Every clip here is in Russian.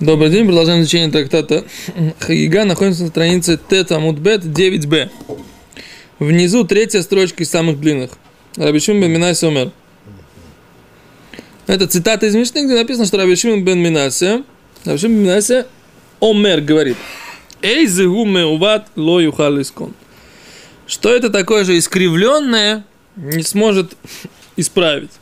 Добрый день, продолжаем изучение трактата Хагига. Находимся на странице Тет Амудбет 9б. Внизу третья строчка из самых длинных. Рабишим бен Минасе умер. Это цитата из Мишны, где написано, что Рабишим бен Минасе, Рабишим бен Минасе Омер говорит, Эй зигу меуват ло юхал. Что это такое же искривленное не сможет исправить.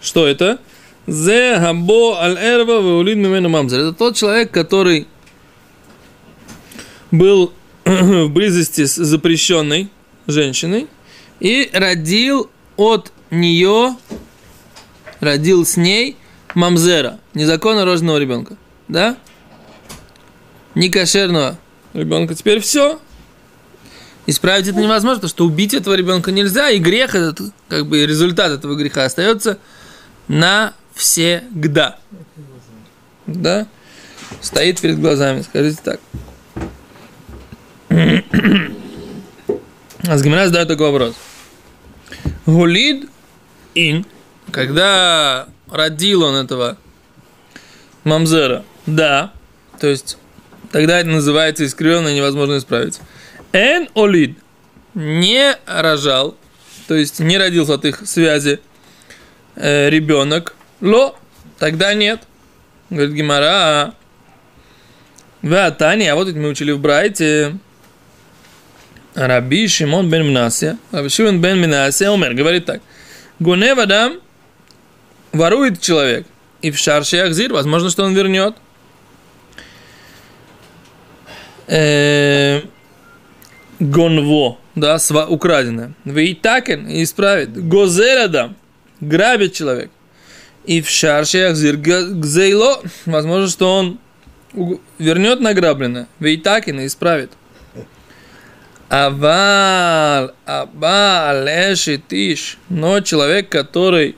Что это? Зе габо аль эрва веулид мимену мамзер. Это тот человек, который был в близости с запрещенной женщиной и родил от нее, родил с ней мамзера, незаконно рожденного ребенка. Да? Некошерного ребенка. Теперь все. Исправить это невозможно, потому что убить этого ребенка нельзя, и грех этот, как бы результат этого греха остается навсегда. Да? Стоит перед глазами, скажите так. А с Гимара задает такой вопрос. Гулид ин, когда родил он этого мамзера, да, то есть тогда это называется искривленно невозможно исправить. Эн олид не рожал, то есть не родился от их связи э, ребенок, ло, тогда нет. Говорит Гимара, вы Тани, а вот это мы учили в Брайте. Раби Шимон бен Минасия, Раби Шимон бен Минасия умер, говорит так. Гунев Адам ворует человек, и в шарше Ахзир, возможно, что он вернет. Э, гонво, да, сва, украденное. Вейтакен исправит. Гозерадам грабит человек. И в шарше Ахзир гзейло, возможно, что он вернет награбленное. Вейтакин исправит. Авал, абал, тиш. Но человек, который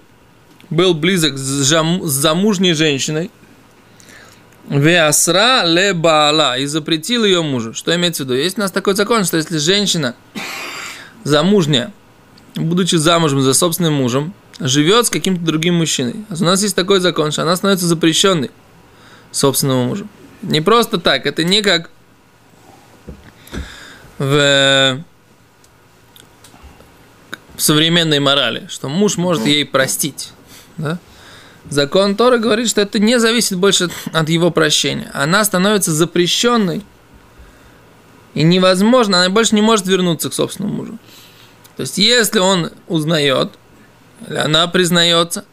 был близок с, жам, с замужней женщиной, Веасра ле баала и запретил ее мужу. Что имеется в виду? Есть у нас такой закон, что если женщина замужняя, будучи замужем за собственным мужем, живет с каким-то другим мужчиной. У нас есть такой закон, что она становится запрещенной собственному мужу. Не просто так, это не как в, в современной морали, что муж может ей простить. Да? Закон Тора говорит, что это не зависит больше от его прощения. Она становится запрещенной, и невозможно, она больше не может вернуться к собственному мужу. То есть, если он узнает, или она признается,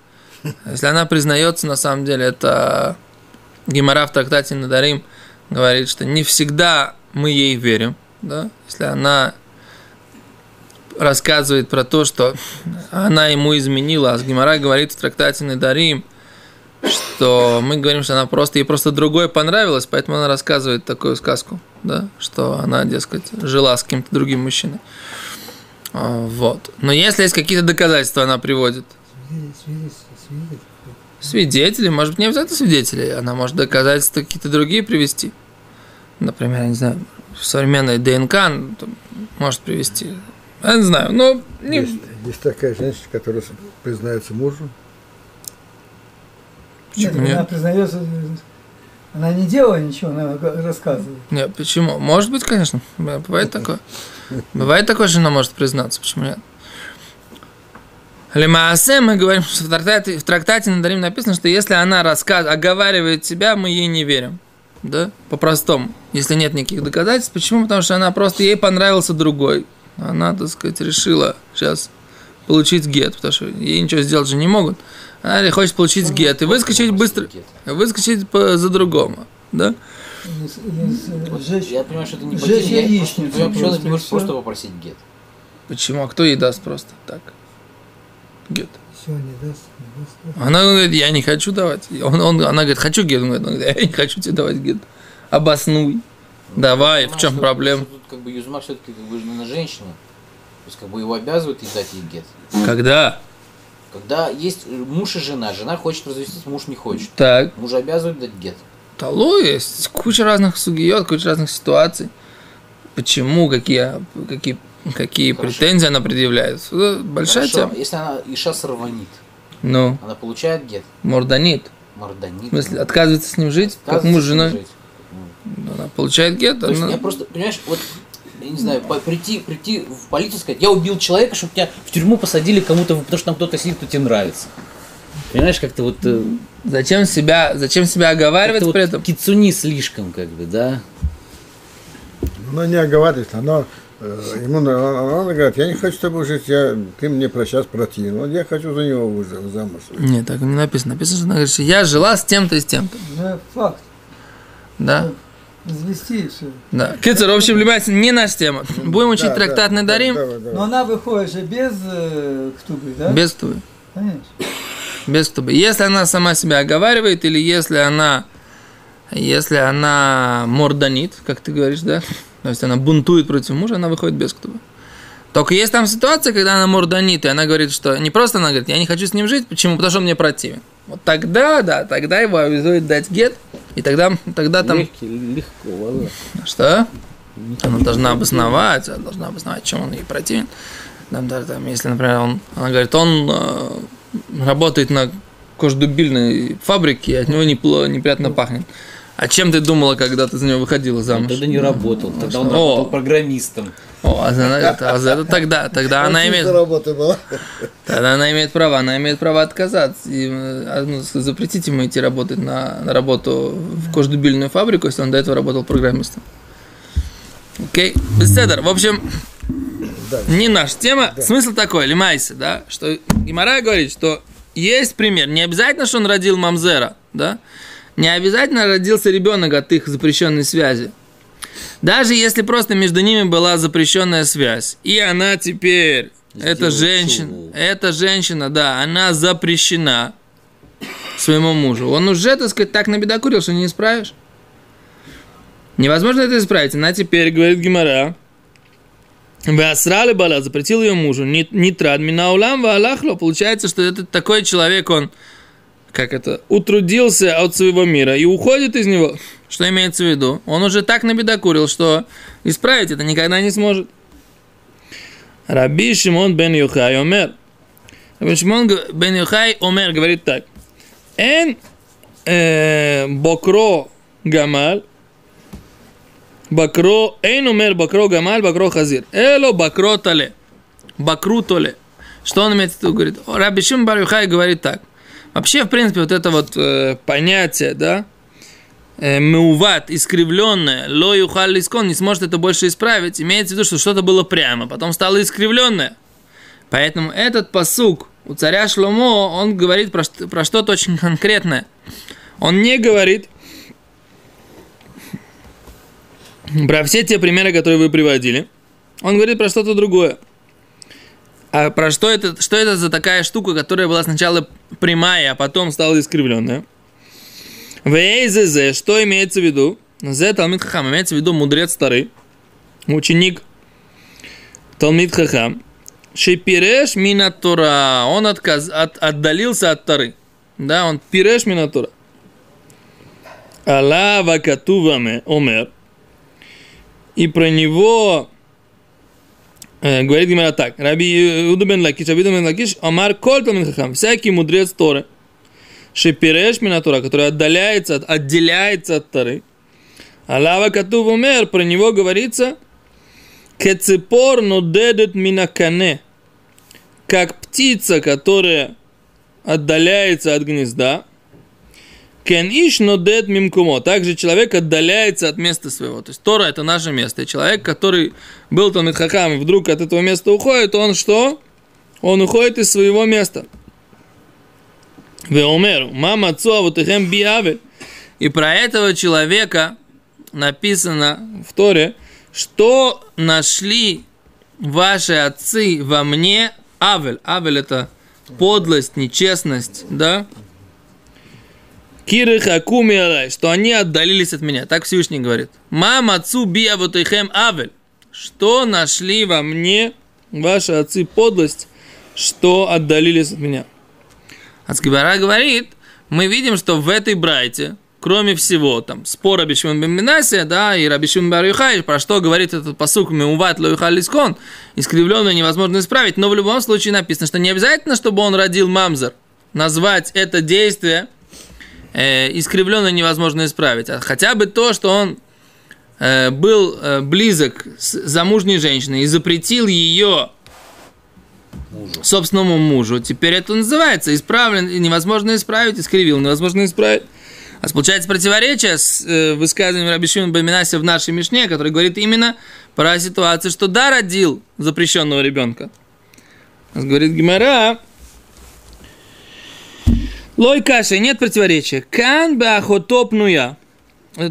если она признается, на самом деле, это Гимара в трактате Надарим говорит, что не всегда мы ей верим да, если она рассказывает про то, что она ему изменила, а Гимара говорит в трактате Недарим, что мы говорим, что она просто, ей просто другое понравилось, поэтому она рассказывает такую сказку, да, что она, дескать, жила с каким-то другим мужчиной. А, вот. Но если есть какие-то доказательства, она приводит. Свидетели, может быть, не обязательно свидетели, она может доказательства какие-то другие привести. Например, я не знаю, современной ДНК может привести. Я не знаю, но... Не... Есть, есть такая женщина, которая признается мужу. Почему нет? нет? Она признается, она не делала ничего, она рассказывает. Нет, почему? Может быть, конечно. Бывает такое. Бывает такое, что она может признаться. Почему нет? Лемаасе мы говорим, что в трактате, в трактате Надарим написано, что если она рассказ, оговаривает себя, мы ей не верим да, по-простому, если нет никаких доказательств. Почему? Потому что она просто, ей понравился другой. Она, так сказать, решила сейчас получить гет, потому что ей ничего сделать же не могут. Она хочет получить гет и выскочить быстро, выскочить по, за другому, да? я понимаю, что это не потеря. Я, я, почему она не может просто попросить гет? Почему? А кто ей даст просто так? Гет. Все, не даст. Она говорит, я не хочу давать. Он, он, она говорит, хочу гет. Он говорит, я не хочу тебе давать гет. Обоснуй. Ну, Давай, в чем проблема? Тут как бы Юзмак все-таки как бы на женщину. То есть как бы его обязывают дать ей гет. Когда? Когда есть муж и жена, жена хочет развестись, муж не хочет. Так. Муж обязывает дать гет. Тало есть куча разных сугиот, куча разных ситуаций. Почему, какие, какие, какие претензии она предъявляет. Большая Хорошо. тема. Если она Иша сорванит, ну. Она получает гет. Морданит. Морданит. В смысле, отказывается с ним жить, как муж с жена. Она получает гет. То есть она- я просто, понимаешь, вот я не знаю, по- прийти, прийти в полицию и сказать, я убил человека, чтобы тебя в тюрьму посадили кому-то, потому что там кто-то сидит, кто тебе нравится. Понимаешь, как-то вот, э, Зачем себя, зачем себя оговаривать как-то вот при этом? кицуни слишком, как бы, да. Но не оговаривается, оно э, ему он, он говорит, я не хочу с тобой жить, я, ты мне про сейчас противен, вот я хочу за него выйти замуж. выйти». Нет, так не написано. Написано, что она говорит, что я жила с тем-то и с тем-то. Да, факт. Да, Извести и все. да. Кицер, в общем, внимательно, не наша тема. Будем учить Да, да, трактат да, Недарим давай, давай. Но она выходит же без э, ктубы, да? без тубы. Конечно. Без тубы. Если она сама себя оговаривает, или если она, если она морданит, как ты говоришь, да, то есть она бунтует против мужа, она выходит без ктубы. Только есть там ситуация, когда она морданит, и она говорит, что не просто она говорит, я не хочу с ним жить, почему? Потому что он мне противен. Вот тогда, да, тогда его обязует дать гет, и тогда, тогда там... Легкий, легко, ладно. Что? Она должна обосновать, она должна обосновать, чем он ей противен. Там, даже там, если, например, он, она говорит, он э, работает на кождубильной фабрике, и от него непло, неприятно пахнет. А чем ты думала, когда ты за него выходила замуж? тогда не работал, тогда он О. работал программистом. О, а за, это, а за это тогда, тогда она имеет, работа была. тогда она имеет право, она имеет право отказаться. И, э, ну, запретить ему идти работать на, на работу в кождубильную фабрику, если он до этого работал программистом. Окей, беседер. В общем, не наша тема. Смысл такой, лимайся, да, что Гимара говорит, что есть пример. Не обязательно, что он родил Мамзера, да, не обязательно родился ребенок от их запрещенной связи. Даже если просто между ними была запрещенная связь, и она теперь, эта женщина, чуву. эта женщина, да, она запрещена своему мужу. Он уже, так сказать, так набедокурил, что не исправишь. Невозможно это исправить. Она теперь, говорит Гимара, Васрали Бала запретил ее мужу. Нитрад Минаулам Валахло. Получается, что этот такой человек, он как это, утрудился от своего мира и уходит из него. Что имеется в виду? Он уже так набедокурил, что исправить это никогда не сможет. Раби Шимон бен Юхай Омер. Раби Шимон бен Юхай Омер говорит так. Эн э, бокро гамаль Бакро, эйн умер бакро гамаль, бакро хазир. Эло бакро тале. Бакру толе. Что он имеет в виду? Говорит, Раби Шимон бар Юхай говорит так. Вообще, в принципе, вот это вот э, понятие, да, меуват, искривленное, ло юхаль лискон, не сможет это больше исправить, имеется в виду, что что-то было прямо, потом стало искривленное. Поэтому этот посук у царя Шломо, он говорит про, про что-то очень конкретное. Он не говорит про все те примеры, которые вы приводили. Он говорит про что-то другое. А про что это, что это за такая штука, которая была сначала прямая, а потом стала искривленная? ВЭЗЗ, что имеется в виду? Зе Талмит Хахам, имеется в виду мудрец старый, ученик Талмит Хахам. Шипиреш Минатура, он отказ, от, отдалился от Тары. Да, он пиреш Минатура. Алла Вакатуваме Омер. И про него Э, говорит Гемара так. Раби Иуда бен Лакиш, Раби Иуда бен Лакиш, אמר כל תלמיד חכם, всякий мудрец Торы, שפירש מן התורה, который отдаляется, от- отделяется от Торы. עליו הכתוב אומר, про него говорится, כצפור נודדת מן קנה, как птица, которая отдаляется от гнезда, כן איש נודד ממקומו. Также человек отдаляется от места своего. То есть Тора это наше место. И человек, который был там и вдруг от этого места уходит, он что? Он уходит из своего места. Веомер, мама отцу вот биаве. И про этого человека написано в Торе, что нашли ваши отцы во мне Авель. Авель это подлость, нечестность, да? Киры хакуми что они отдалились от меня. Так Всевышний говорит. Мам отцу бия вот авель. Что нашли во мне ваши отцы подлость, что отдалились от меня. Ацкибара говорит, мы видим, что в этой брайте, кроме всего, там, спор Рабишимон бен Минасия, да, и Рабишимон бар Юхай, про что говорит этот посук Меуват Лоюхай Лискон, искривленное невозможно исправить, но в любом случае написано, что не обязательно, чтобы он родил мамзер, назвать это действие э, искривленно невозможно исправить, а хотя бы то, что он э, был э, близок с замужней женщиной и запретил ее Мужу. собственному мужу. Теперь это называется исправлен, невозможно исправить, искривил, невозможно исправить. А получается противоречие с э, высказыванием Рабишима Баминаси в нашей Мишне, который говорит именно про ситуацию, что да, родил запрещенного ребенка. Говорит Гимара, Лой каши, нет противоречия. Кан бахотопнуя.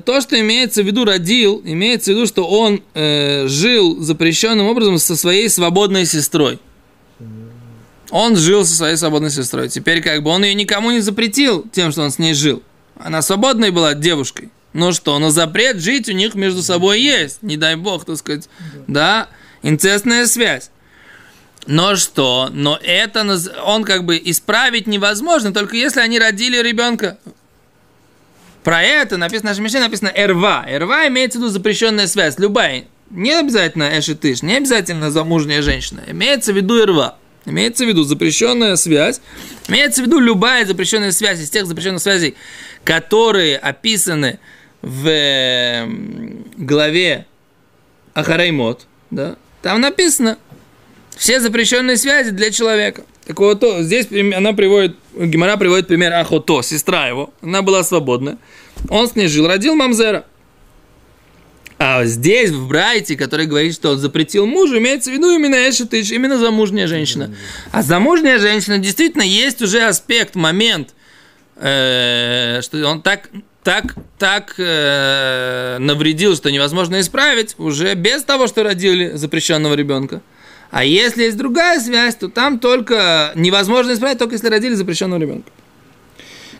То, что имеется в виду родил, имеется в виду, что он э, жил запрещенным образом со своей свободной сестрой. Он жил со своей свободной сестрой. Теперь как бы он ее никому не запретил тем, что он с ней жил. Она свободной была девушкой. Ну что, но запрет жить у них между собой есть. Не дай бог, так сказать. Да, инцестная связь. Но что? Но это он как бы исправить невозможно, только если они родили ребенка. Про это написано, в нашей Мишне написано «эрва». «Эрва» имеется в виду запрещенная связь, любая. Не обязательно эшетыш, не обязательно замужняя женщина. Имеется в виду «эрва». Имеется в виду запрещенная связь. Имеется в виду любая запрещенная связь из тех запрещенных связей, которые описаны в э, главе Ахараймот. Да? Там написано все запрещенные связи для человека. Так вот, то, здесь она приводит, Гимара приводит пример Ахото, сестра его. Она была свободна. Он с ней жил, родил Мамзера. А здесь, в Брайте, который говорит, что он запретил мужу, имеется в виду именно Эшетыш, именно замужняя женщина. А замужняя женщина действительно есть уже аспект, момент, э, что он так, так, так э, навредил, что невозможно исправить уже без того, что родили запрещенного ребенка. А если есть другая связь, то там только невозможно исправить, только если родили запрещенного ребенка.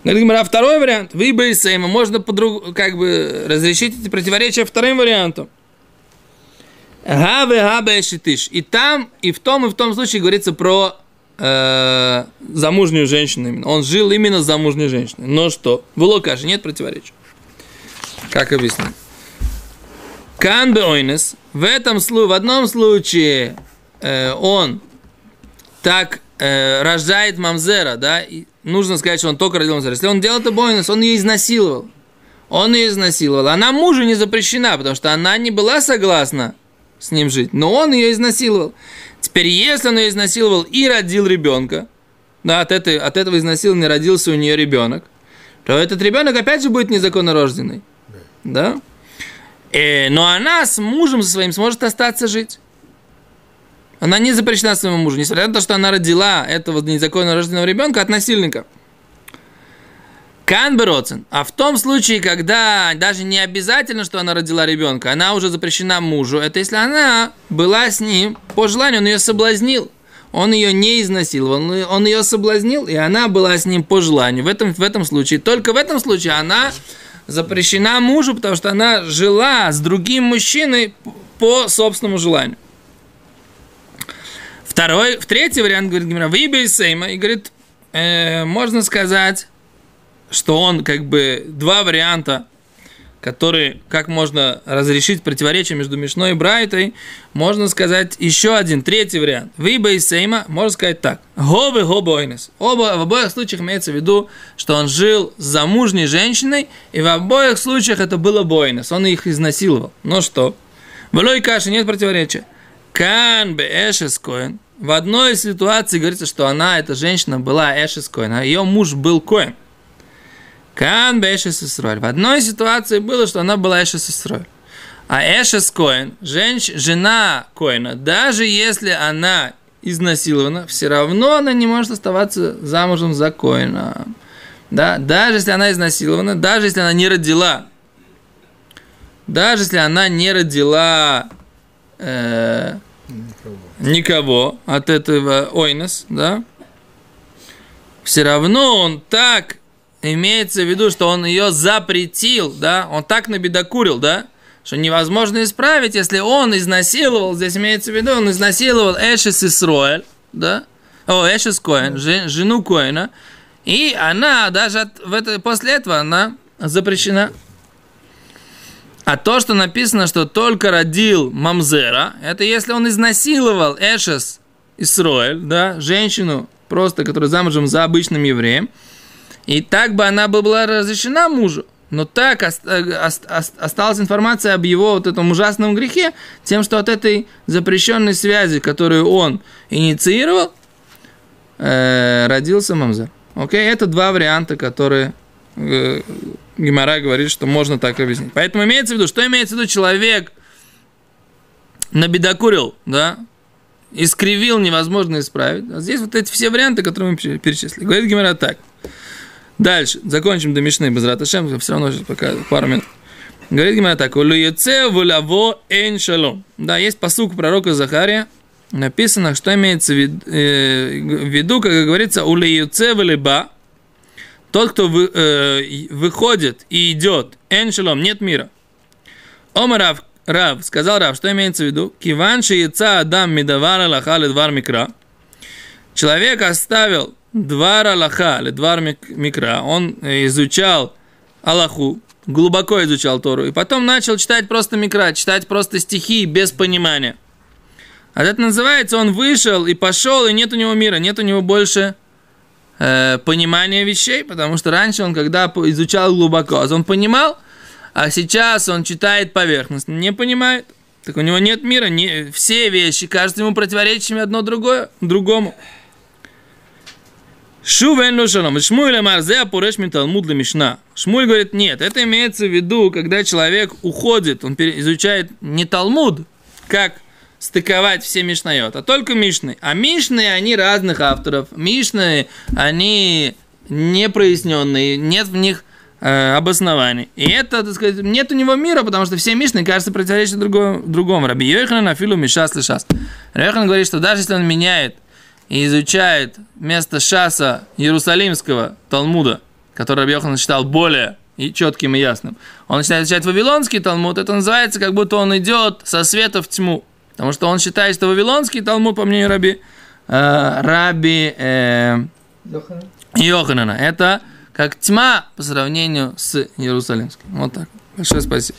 Говорит Гимара, второй вариант, вы бы можно подруг, как бы разрешить эти противоречия вторым вариантом. Гаве габе шитиш. И там, и в том, и в том случае говорится про э, замужнюю женщину именно. Он жил именно с замужней женщиной. Но что? В Лукаше нет противоречия. Как объяснить? Кан. В этом случае, в одном случае э, он так э, рождает мамзера, да, и нужно сказать, что он только родил мамзера. Если он делал это бойнес, он ее изнасиловал. Он ее изнасиловал. Она мужу не запрещена, потому что она не была согласна с ним жить. Но он ее изнасиловал. Теперь, если он ее изнасиловал и родил ребенка, да, от, этой, от этого изнасилования родился у нее ребенок, то этот ребенок опять же будет незаконно рожденный. Да? Э, но она с мужем со своим сможет остаться жить. Она не запрещена своему мужу, несмотря на то, что она родила этого незаконно рожденного ребенка от насильника. Канбероцен. А в том случае, когда даже не обязательно, что она родила ребенка, она уже запрещена мужу, это если она была с ним по желанию, он ее соблазнил. Он ее не изнасиловал, он ее соблазнил, и она была с ним по желанию. В этом, в этом случае, только в этом случае она запрещена мужу, потому что она жила с другим мужчиной по собственному желанию. Второй, в третий вариант, говорит Гимера, выебей Сейма, и говорит, э, можно сказать, что он как бы два варианта, которые, как можно разрешить противоречие между Мишной и Брайтой, можно сказать еще один, третий вариант. Виба Сейма, можно сказать так. Гобы, гобойнес. Оба, в обоих случаях имеется в виду, что он жил с замужней женщиной, и в обоих случаях это было бойнес. Он их изнасиловал. Ну что? В Лой нет противоречия. Кан бе эшес. В одной ситуации говорится, что она, эта женщина, была эшес коэн, а ее муж был коэн. Кан Бешес Исроль. В одной ситуации было, что она была Эшес Исроль. А Эшес Коэн, женщ, жена Коэна, даже если она изнасилована, все равно она не может оставаться замужем за Коэна. Да? Даже если она изнасилована, даже если она не родила, даже если она не родила э, никого от этого Ойнес, да, все равно он так имеется в виду, что он ее запретил, да, он так набедокурил, да, что невозможно исправить, если он изнасиловал, здесь имеется в виду, он изнасиловал Эшес Исроэль, да, о, Эшес Коэн, жен, жену Коэна, и она даже от, в это, после этого она запрещена. А то, что написано, что только родил Мамзера, это если он изнасиловал Эшес Исроэль, да, женщину, просто, которая замужем за обычным евреем, И так бы она бы была разрешена мужу, но так э, ост- ост- осталась информация об его вот этом ужасном грехе, тем, что от этой запрещенной связи, которую он инициировал, э, родился мамзер. Окей, это два варианта, которые э, Гимара говорит, что можно так объяснить. Поэтому имеется в виду, что имеется в виду человек набедокурил, да, искривил, невозможно исправить. А здесь вот эти все варианты, которые мы пере- перечислили. Говорит Гимара так. Дальше, закончим до Мишны без Раташем, все равно сейчас пока пару минут. Говорит Гимара так. «Улуеце вуляво эн шалом». Да, есть посук пророка Захария, написано, что имеется в вид- э, в виду, как говорится, «Улуеце вулеба». Тот, кто вы- э, выходит и идет, эн шалом, нет мира. Омар Рав, Рав, сказал Рав, что имеется в виду? Киван яйца адам медавар алаха ледвар микра. Человек оставил двар алаха мик- микра. Он изучал Аллаху, глубоко изучал Тору, и потом начал читать просто микра, читать просто стихи без понимания. А это называется, он вышел и пошел, и нет у него мира, нет у него больше э, понимания вещей, потому что раньше он, когда изучал глубоко, он понимал, а сейчас он читает поверхностно, не понимает. Так у него нет мира, не, все вещи кажутся ему противоречащими одно другое, другому. Шувен ло шалом. Шмуэль амар зе апуреш мин талмуд ле мишна. Шмуэль говорит, нет, это имеется в виду, когда человек уходит, он изучает не талмуд, как стыковать все мишнает, а только мишны. А мишны, они разных авторов. Мишны, они непроясненные, нет в них э, обоснований. И это, так сказать, нет у него мира, потому что все мишны, кажется, противоречат другому. другому. Раби Йохан на филу мишас лишас. Йохан говорит, что даже если он меняет и изучает вместо шаса Иерусалимского Талмуда, который Раби Йохан считал более и четким и ясным, он начинает изучать Вавилонский Талмуд, это называется, как будто он идет со света в тьму. Потому что он считает, что Вавилонский Талмуд, по мнению Раби, э, Раби э, Йохан. Йоханана, это как тьма по сравнению с Иерусалимским. Вот так. Большое спасибо.